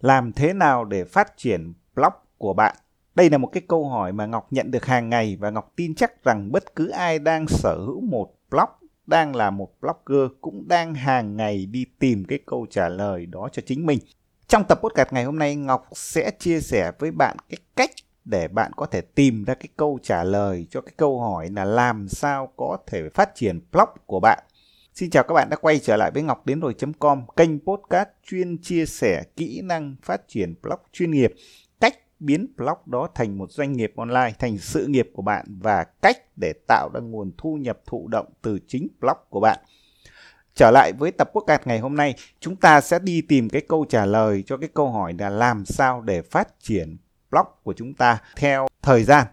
làm thế nào để phát triển blog của bạn? Đây là một cái câu hỏi mà Ngọc nhận được hàng ngày và Ngọc tin chắc rằng bất cứ ai đang sở hữu một blog, đang là một blogger cũng đang hàng ngày đi tìm cái câu trả lời đó cho chính mình. Trong tập podcast ngày hôm nay Ngọc sẽ chia sẻ với bạn cái cách để bạn có thể tìm ra cái câu trả lời cho cái câu hỏi là làm sao có thể phát triển blog của bạn. Xin chào các bạn đã quay trở lại với Ngọc Đến Rồi.com, kênh podcast chuyên chia sẻ kỹ năng phát triển blog chuyên nghiệp, cách biến blog đó thành một doanh nghiệp online, thành sự nghiệp của bạn và cách để tạo ra nguồn thu nhập thụ động từ chính blog của bạn. Trở lại với tập podcast ngày hôm nay, chúng ta sẽ đi tìm cái câu trả lời cho cái câu hỏi là làm sao để phát triển blog của chúng ta theo thời gian.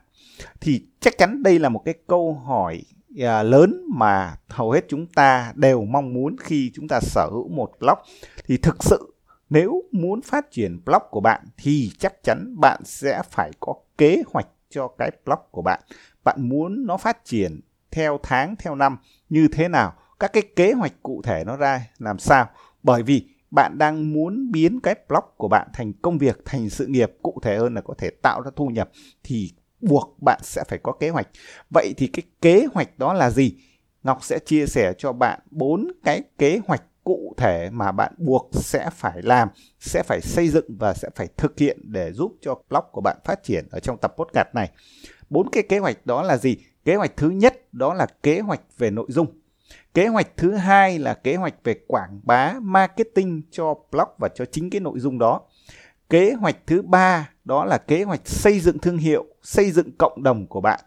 Thì chắc chắn đây là một cái câu hỏi Dạ, lớn mà hầu hết chúng ta đều mong muốn khi chúng ta sở hữu một blog thì thực sự nếu muốn phát triển blog của bạn thì chắc chắn bạn sẽ phải có kế hoạch cho cái blog của bạn. Bạn muốn nó phát triển theo tháng, theo năm, như thế nào? Các cái kế hoạch cụ thể nó ra làm sao? Bởi vì bạn đang muốn biến cái blog của bạn thành công việc, thành sự nghiệp cụ thể hơn là có thể tạo ra thu nhập, thì buộc bạn sẽ phải có kế hoạch. Vậy thì cái kế hoạch đó là gì? Ngọc sẽ chia sẻ cho bạn bốn cái kế hoạch cụ thể mà bạn buộc sẽ phải làm, sẽ phải xây dựng và sẽ phải thực hiện để giúp cho blog của bạn phát triển ở trong tập podcast này. Bốn cái kế hoạch đó là gì? Kế hoạch thứ nhất đó là kế hoạch về nội dung. Kế hoạch thứ hai là kế hoạch về quảng bá, marketing cho blog và cho chính cái nội dung đó. Kế hoạch thứ ba đó là kế hoạch xây dựng thương hiệu, xây dựng cộng đồng của bạn.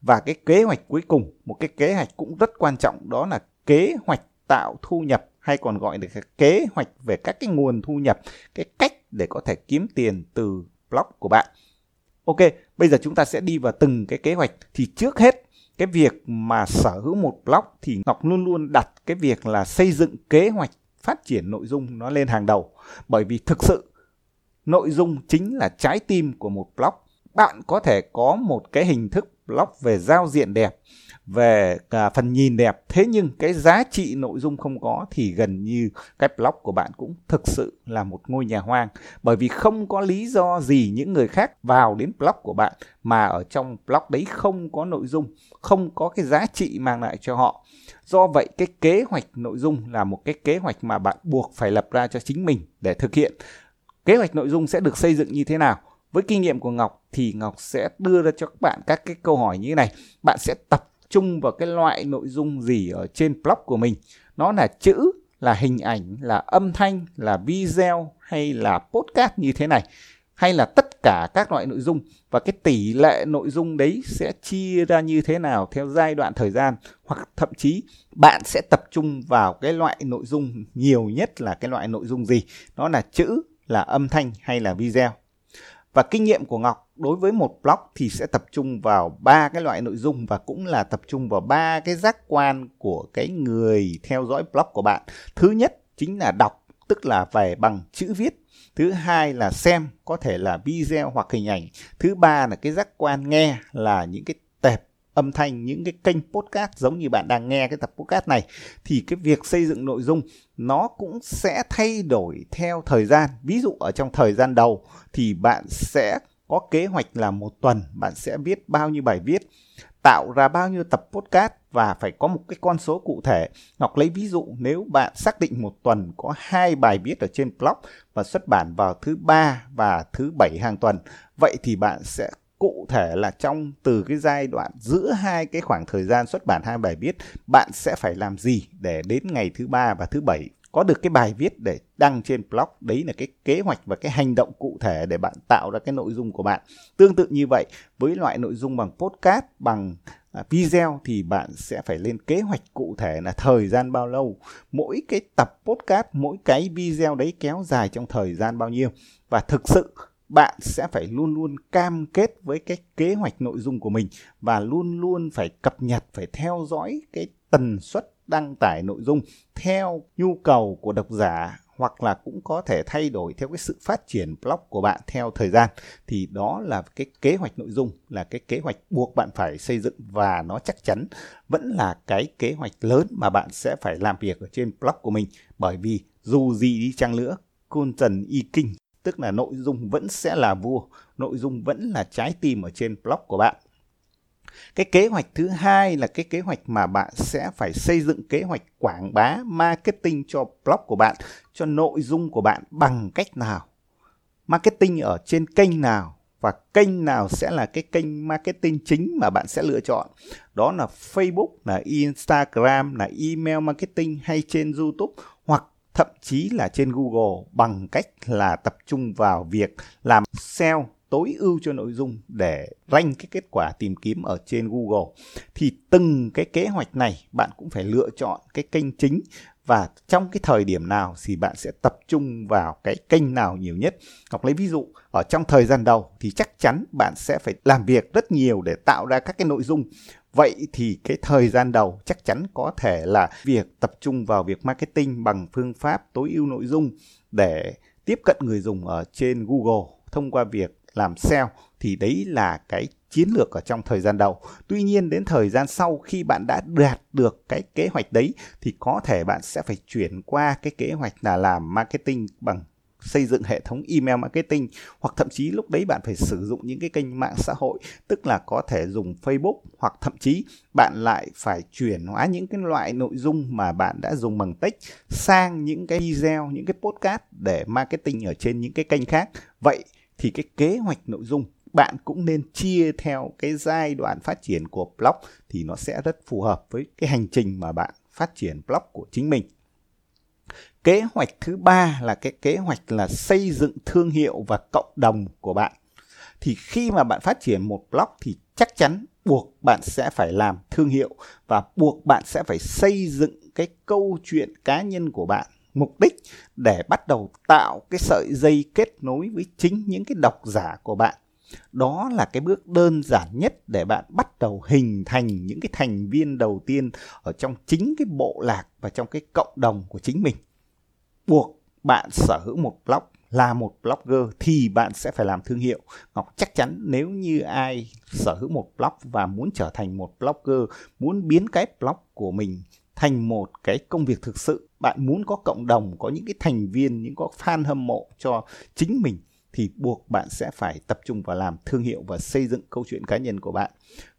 Và cái kế hoạch cuối cùng, một cái kế hoạch cũng rất quan trọng đó là kế hoạch tạo thu nhập hay còn gọi là kế hoạch về các cái nguồn thu nhập, cái cách để có thể kiếm tiền từ blog của bạn. Ok, bây giờ chúng ta sẽ đi vào từng cái kế hoạch. Thì trước hết cái việc mà sở hữu một blog thì Ngọc luôn luôn đặt cái việc là xây dựng kế hoạch phát triển nội dung nó lên hàng đầu. Bởi vì thực sự nội dung chính là trái tim của một blog. Bạn có thể có một cái hình thức blog về giao diện đẹp, về cả phần nhìn đẹp. Thế nhưng cái giá trị nội dung không có thì gần như cái blog của bạn cũng thực sự là một ngôi nhà hoang. Bởi vì không có lý do gì những người khác vào đến blog của bạn mà ở trong blog đấy không có nội dung, không có cái giá trị mang lại cho họ. Do vậy, cái kế hoạch nội dung là một cái kế hoạch mà bạn buộc phải lập ra cho chính mình để thực hiện. Kế hoạch nội dung sẽ được xây dựng như thế nào? Với kinh nghiệm của Ngọc thì Ngọc sẽ đưa ra cho các bạn các cái câu hỏi như thế này. Bạn sẽ tập trung vào cái loại nội dung gì ở trên blog của mình. Nó là chữ, là hình ảnh, là âm thanh, là video hay là podcast như thế này hay là tất cả các loại nội dung và cái tỷ lệ nội dung đấy sẽ chia ra như thế nào theo giai đoạn thời gian hoặc thậm chí bạn sẽ tập trung vào cái loại nội dung nhiều nhất là cái loại nội dung gì nó là chữ là âm thanh hay là video. Và kinh nghiệm của Ngọc đối với một blog thì sẽ tập trung vào ba cái loại nội dung và cũng là tập trung vào ba cái giác quan của cái người theo dõi blog của bạn. Thứ nhất chính là đọc, tức là về bằng chữ viết. Thứ hai là xem, có thể là video hoặc hình ảnh. Thứ ba là cái giác quan nghe là những cái tệp âm thanh những cái kênh podcast giống như bạn đang nghe cái tập podcast này thì cái việc xây dựng nội dung nó cũng sẽ thay đổi theo thời gian ví dụ ở trong thời gian đầu thì bạn sẽ có kế hoạch là một tuần bạn sẽ viết bao nhiêu bài viết tạo ra bao nhiêu tập podcast và phải có một cái con số cụ thể. Ngọc lấy ví dụ nếu bạn xác định một tuần có hai bài viết ở trên blog và xuất bản vào thứ ba và thứ bảy hàng tuần, vậy thì bạn sẽ cụ thể là trong, từ cái giai đoạn giữa hai cái khoảng thời gian xuất bản hai bài viết, bạn sẽ phải làm gì để đến ngày thứ ba và thứ bảy có được cái bài viết để đăng trên blog? Đấy là cái kế hoạch và cái hành động cụ thể để bạn tạo ra cái nội dung của bạn. Tương tự như vậy, với loại nội dung bằng podcast, bằng à, video thì bạn sẽ phải lên kế hoạch cụ thể là thời gian bao lâu. Mỗi cái tập podcast, mỗi cái video đấy kéo dài trong thời gian bao nhiêu. Và thực sự bạn sẽ phải luôn luôn cam kết với cái kế hoạch nội dung của mình và luôn luôn phải cập nhật, phải theo dõi cái tần suất đăng tải nội dung theo nhu cầu của độc giả hoặc là cũng có thể thay đổi theo cái sự phát triển blog của bạn theo thời gian. Thì đó là cái kế hoạch nội dung, là cái kế hoạch buộc bạn phải xây dựng và nó chắc chắn vẫn là cái kế hoạch lớn mà bạn sẽ phải làm việc ở trên blog của mình. Bởi vì dù gì đi chăng nữa, côn trần y kinh tức là nội dung vẫn sẽ là vua, nội dung vẫn là trái tim ở trên blog của bạn. Cái kế hoạch thứ hai là cái kế hoạch mà bạn sẽ phải xây dựng kế hoạch quảng bá marketing cho blog của bạn, cho nội dung của bạn bằng cách nào. Marketing ở trên kênh nào và kênh nào sẽ là cái kênh marketing chính mà bạn sẽ lựa chọn. Đó là Facebook, là Instagram, là email marketing hay trên YouTube thậm chí là trên Google bằng cách là tập trung vào việc làm SEO tối ưu cho nội dung để rank cái kết quả tìm kiếm ở trên Google thì từng cái kế hoạch này bạn cũng phải lựa chọn cái kênh chính và trong cái thời điểm nào thì bạn sẽ tập trung vào cái kênh nào nhiều nhất. Ngọc lấy ví dụ, ở trong thời gian đầu thì chắc chắn bạn sẽ phải làm việc rất nhiều để tạo ra các cái nội dung. Vậy thì cái thời gian đầu chắc chắn có thể là việc tập trung vào việc marketing bằng phương pháp tối ưu nội dung để tiếp cận người dùng ở trên Google thông qua việc làm SEO thì đấy là cái chiến lược ở trong thời gian đầu. Tuy nhiên đến thời gian sau khi bạn đã đạt được cái kế hoạch đấy, thì có thể bạn sẽ phải chuyển qua cái kế hoạch là làm marketing bằng xây dựng hệ thống email marketing hoặc thậm chí lúc đấy bạn phải sử dụng những cái kênh mạng xã hội tức là có thể dùng Facebook hoặc thậm chí bạn lại phải chuyển hóa những cái loại nội dung mà bạn đã dùng bằng text sang những cái video, những cái podcast để marketing ở trên những cái kênh khác. Vậy thì cái kế hoạch nội dung bạn cũng nên chia theo cái giai đoạn phát triển của blog thì nó sẽ rất phù hợp với cái hành trình mà bạn phát triển blog của chính mình. Kế hoạch thứ ba là cái kế hoạch là xây dựng thương hiệu và cộng đồng của bạn. Thì khi mà bạn phát triển một blog thì chắc chắn buộc bạn sẽ phải làm thương hiệu và buộc bạn sẽ phải xây dựng cái câu chuyện cá nhân của bạn mục đích để bắt đầu tạo cái sợi dây kết nối với chính những cái độc giả của bạn đó là cái bước đơn giản nhất để bạn bắt đầu hình thành những cái thành viên đầu tiên ở trong chính cái bộ lạc và trong cái cộng đồng của chính mình. Buộc bạn sở hữu một blog là một blogger thì bạn sẽ phải làm thương hiệu. Ngọc, chắc chắn nếu như ai sở hữu một blog và muốn trở thành một blogger, muốn biến cái blog của mình thành một cái công việc thực sự, bạn muốn có cộng đồng, có những cái thành viên, những có fan hâm mộ cho chính mình thì buộc bạn sẽ phải tập trung vào làm thương hiệu và xây dựng câu chuyện cá nhân của bạn.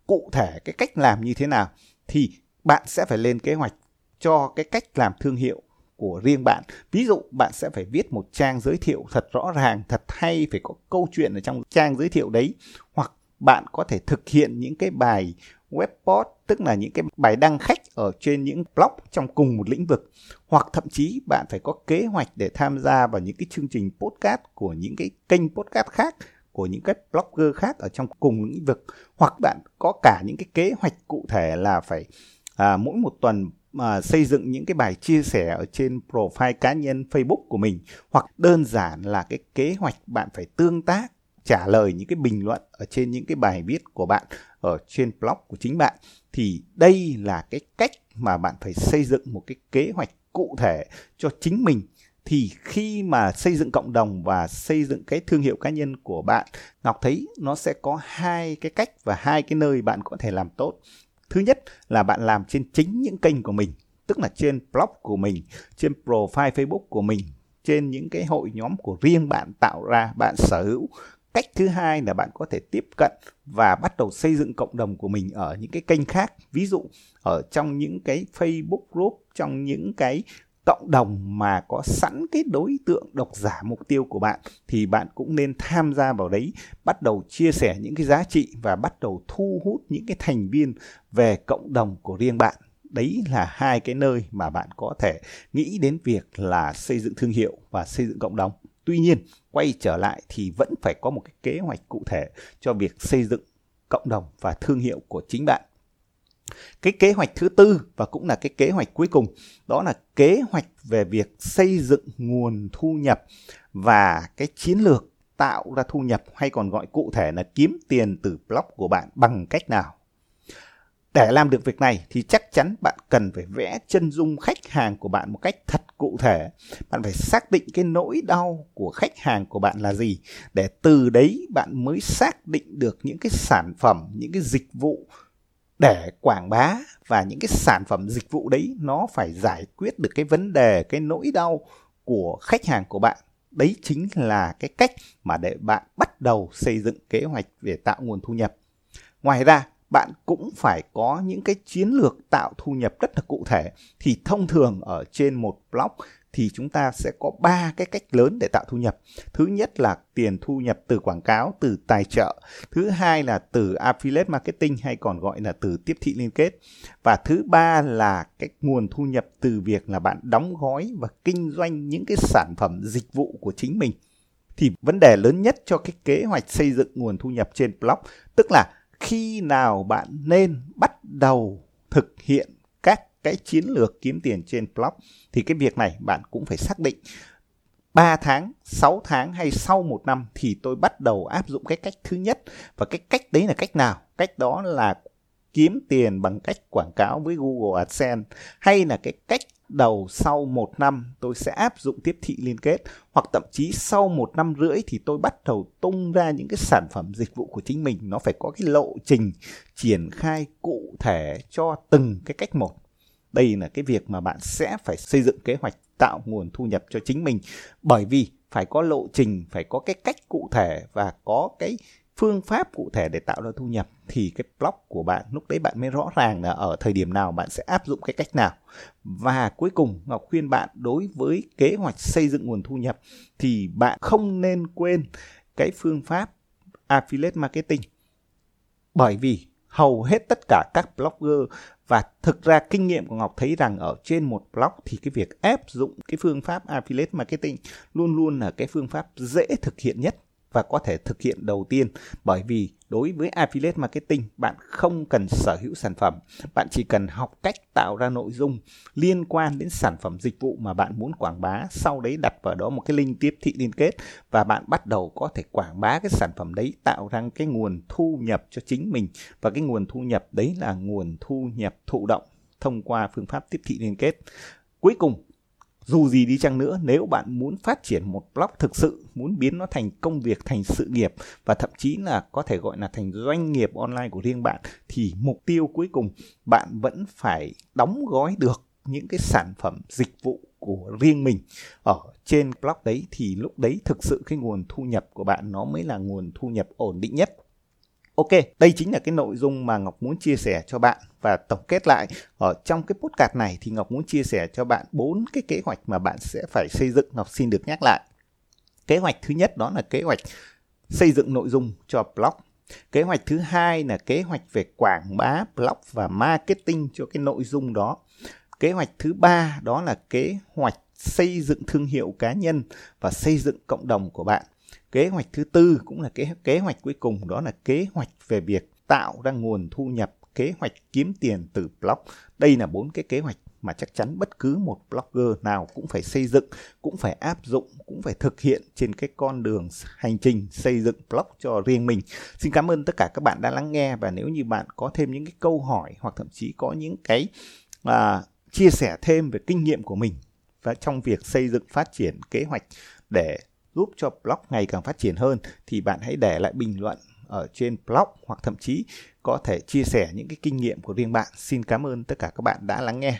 Cụ thể cái cách làm như thế nào thì bạn sẽ phải lên kế hoạch cho cái cách làm thương hiệu của riêng bạn. Ví dụ, bạn sẽ phải viết một trang giới thiệu thật rõ ràng, thật hay, phải có câu chuyện ở trong trang giới thiệu đấy, hoặc bạn có thể thực hiện những cái bài web post tức là những cái bài đăng khách ở trên những blog trong cùng một lĩnh vực. Hoặc thậm chí bạn phải có kế hoạch để tham gia vào những cái chương trình podcast của những cái kênh podcast khác của những cái blogger khác ở trong cùng lĩnh vực. Hoặc bạn có cả những cái kế hoạch cụ thể là phải à, mỗi một tuần mà xây dựng những cái bài chia sẻ ở trên profile cá nhân Facebook của mình. Hoặc đơn giản là cái kế hoạch bạn phải tương tác trả lời những cái bình luận ở trên những cái bài viết của bạn ở trên blog của chính bạn, thì đây là cái cách mà bạn phải xây dựng một cái kế hoạch cụ thể cho chính mình. Thì khi mà xây dựng cộng đồng và xây dựng cái thương hiệu cá nhân của bạn, ngọc thấy nó sẽ có hai cái cách và hai cái nơi bạn có thể làm tốt. Thứ nhất là bạn làm trên chính những kênh của mình, tức là trên blog của mình, trên profile facebook của mình, trên những cái hội nhóm của riêng bạn tạo ra, bạn sở hữu cách thứ hai là bạn có thể tiếp cận và bắt đầu xây dựng cộng đồng của mình ở những cái kênh khác. Ví dụ, ở trong những cái facebook group, trong những cái cộng đồng mà có sẵn cái đối tượng độc giả mục tiêu của bạn, thì bạn cũng nên tham gia vào đấy, bắt đầu chia sẻ những cái giá trị và bắt đầu thu hút những cái thành viên về cộng đồng của riêng bạn. Đấy là hai cái nơi mà bạn có thể nghĩ đến việc là xây dựng thương hiệu và xây dựng cộng đồng tuy nhiên, quay trở lại thì vẫn phải có một cái kế hoạch cụ thể cho việc xây dựng cộng đồng và thương hiệu của chính bạn. Cái kế hoạch thứ tư và cũng là cái kế hoạch cuối cùng, đó là kế hoạch về việc xây dựng nguồn thu nhập và cái chiến lược tạo ra thu nhập, hay còn gọi cụ thể là kiếm tiền từ blog của bạn bằng cách nào? Để làm được việc này thì chắc chắn bạn cần phải vẽ chân dung khách hàng của bạn một cách thật cụ thể. Bạn phải xác định cái nỗi đau của khách hàng của bạn là gì để từ đấy bạn mới xác định được những cái sản phẩm, những cái dịch vụ để quảng bá và những cái sản phẩm dịch vụ đấy nó phải giải quyết được cái vấn đề cái nỗi đau của khách hàng của bạn đấy chính là cái cách mà để bạn bắt đầu xây dựng kế hoạch để tạo nguồn thu nhập ngoài ra bạn cũng phải có những cái chiến lược tạo thu nhập rất là cụ thể thì thông thường ở trên một blog thì chúng ta sẽ có ba cái cách lớn để tạo thu nhập. Thứ nhất là tiền thu nhập từ quảng cáo, từ tài trợ. Thứ hai là từ affiliate marketing hay còn gọi là từ tiếp thị liên kết. Và thứ ba là cái nguồn thu nhập từ việc là bạn đóng gói và kinh doanh những cái sản phẩm dịch vụ của chính mình. Thì vấn đề lớn nhất cho cái kế hoạch xây dựng nguồn thu nhập trên blog tức là khi nào bạn nên bắt đầu thực hiện các cái chiến lược kiếm tiền trên blog thì cái việc này bạn cũng phải xác định 3 tháng, 6 tháng hay sau một năm thì tôi bắt đầu áp dụng cái cách thứ nhất và cái cách đấy là cách nào? Cách đó là kiếm tiền bằng cách quảng cáo với Google AdSense hay là cái cách đầu sau một năm tôi sẽ áp dụng tiếp thị liên kết, hoặc thậm chí sau một năm rưỡi thì tôi bắt đầu tung ra những cái sản phẩm dịch vụ của chính mình. Nó phải có cái lộ trình triển khai cụ thể cho từng cái cách một. Đây là cái việc mà bạn sẽ phải xây dựng kế hoạch tạo nguồn thu nhập cho chính mình. Bởi vì phải có lộ trình, phải có cái cách cụ thể và có cái phương pháp cụ thể để tạo ra thu nhập thì cái blog của bạn, lúc đấy bạn mới rõ ràng là ở thời điểm nào bạn sẽ áp dụng cái cách nào. Và cuối cùng, ngọc khuyên bạn, đối với kế hoạch xây dựng nguồn thu nhập thì bạn không nên quên cái phương pháp affiliate marketing. Bởi vì hầu hết tất cả các blogger và thực ra kinh nghiệm của Ngọc thấy rằng ở trên một blog thì cái việc áp dụng cái phương pháp affiliate marketing luôn luôn là cái phương pháp dễ thực hiện nhất và có thể thực hiện đầu tiên. Bởi vì đối với affiliate marketing, bạn không cần sở hữu sản phẩm. Bạn chỉ cần học cách tạo ra nội dung liên quan đến sản phẩm dịch vụ mà bạn muốn quảng bá, sau đấy đặt vào đó một cái link tiếp thị liên kết và bạn bắt đầu có thể quảng bá cái sản phẩm đấy, tạo ra cái nguồn thu nhập cho chính mình. Và cái nguồn thu nhập đấy là nguồn thu nhập thụ động thông qua phương pháp tiếp thị liên kết. Cuối cùng dù gì đi chăng nữa, nếu bạn muốn phát triển một blog thực sự, muốn biến nó thành công việc, thành sự nghiệp, và thậm chí là có thể gọi là thành doanh nghiệp online của riêng bạn, thì mục tiêu cuối cùng bạn vẫn phải đóng gói được những cái sản phẩm dịch vụ của riêng mình. Ở trên blog đấy thì lúc đấy thực sự cái nguồn thu nhập của bạn nó mới là nguồn thu nhập ổn định nhất. Ok, đây chính là cái nội dung mà Ngọc muốn chia sẻ cho bạn và tổng kết lại ở trong cái podcast này thì Ngọc muốn chia sẻ cho bạn bốn cái kế hoạch mà bạn sẽ phải xây dựng. Ngọc xin được nhắc lại. Kế hoạch thứ nhất đó là kế hoạch xây dựng nội dung cho blog. Kế hoạch thứ hai là kế hoạch về quảng bá blog và marketing cho cái nội dung đó. Kế hoạch thứ ba đó là kế hoạch xây dựng thương hiệu cá nhân và xây dựng cộng đồng của bạn kế hoạch thứ tư cũng là kế kế hoạch cuối cùng đó là kế hoạch về việc tạo ra nguồn thu nhập kế hoạch kiếm tiền từ blog đây là bốn cái kế hoạch mà chắc chắn bất cứ một blogger nào cũng phải xây dựng cũng phải áp dụng cũng phải thực hiện trên cái con đường hành trình xây dựng blog cho riêng mình. Xin cảm ơn tất cả các bạn đã lắng nghe và nếu như bạn có thêm những cái câu hỏi hoặc thậm chí có những cái à, chia sẻ thêm về kinh nghiệm của mình và trong việc xây dựng phát triển kế hoạch để giúp cho blog ngày càng phát triển hơn thì bạn hãy để lại bình luận ở trên blog hoặc thậm chí có thể chia sẻ những cái kinh nghiệm của riêng bạn. Xin cảm ơn tất cả các bạn đã lắng nghe.